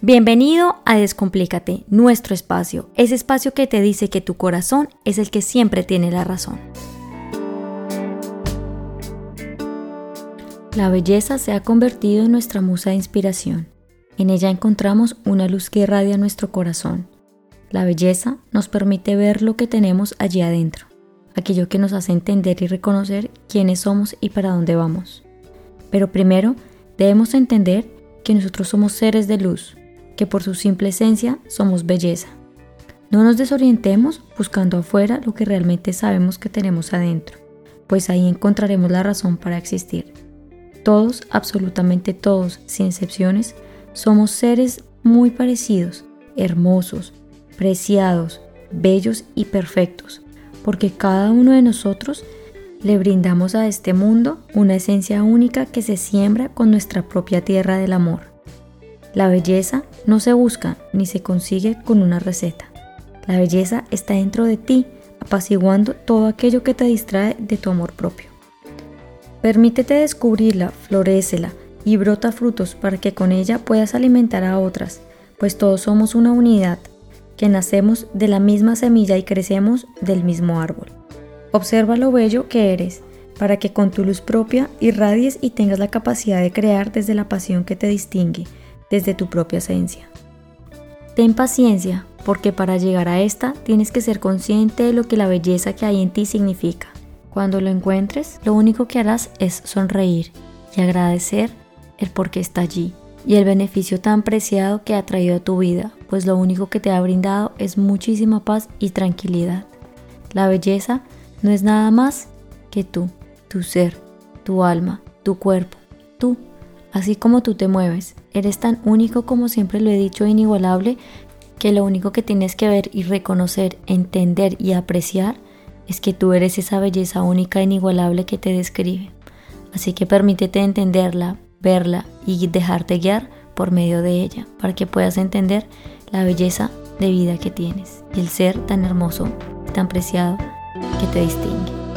Bienvenido a Descomplícate, nuestro espacio, ese espacio que te dice que tu corazón es el que siempre tiene la razón. La belleza se ha convertido en nuestra musa de inspiración. En ella encontramos una luz que irradia nuestro corazón. La belleza nos permite ver lo que tenemos allí adentro, aquello que nos hace entender y reconocer quiénes somos y para dónde vamos. Pero primero debemos entender que nosotros somos seres de luz, que por su simple esencia somos belleza. No nos desorientemos buscando afuera lo que realmente sabemos que tenemos adentro, pues ahí encontraremos la razón para existir. Todos, absolutamente todos, sin excepciones, somos seres muy parecidos, hermosos, preciados, bellos y perfectos, porque cada uno de nosotros le brindamos a este mundo una esencia única que se siembra con nuestra propia tierra del amor. La belleza no se busca ni se consigue con una receta. La belleza está dentro de ti, apaciguando todo aquello que te distrae de tu amor propio. Permítete descubrirla, florécela y brota frutos para que con ella puedas alimentar a otras, pues todos somos una unidad, que nacemos de la misma semilla y crecemos del mismo árbol. Observa lo bello que eres, para que con tu luz propia irradies y tengas la capacidad de crear desde la pasión que te distingue, desde tu propia esencia. Ten paciencia, porque para llegar a esta tienes que ser consciente de lo que la belleza que hay en ti significa. Cuando lo encuentres, lo único que harás es sonreír y agradecer el por qué está allí y el beneficio tan preciado que ha traído a tu vida, pues lo único que te ha brindado es muchísima paz y tranquilidad. La belleza no es nada más que tú, tu ser, tu alma, tu cuerpo, tú Así como tú te mueves, eres tan único como siempre lo he dicho inigualable que lo único que tienes que ver y reconocer, entender y apreciar es que tú eres esa belleza única e inigualable que te describe. Así que permítete entenderla, verla y dejarte guiar por medio de ella para que puedas entender la belleza de vida que tienes y el ser tan hermoso, tan preciado que te distingue.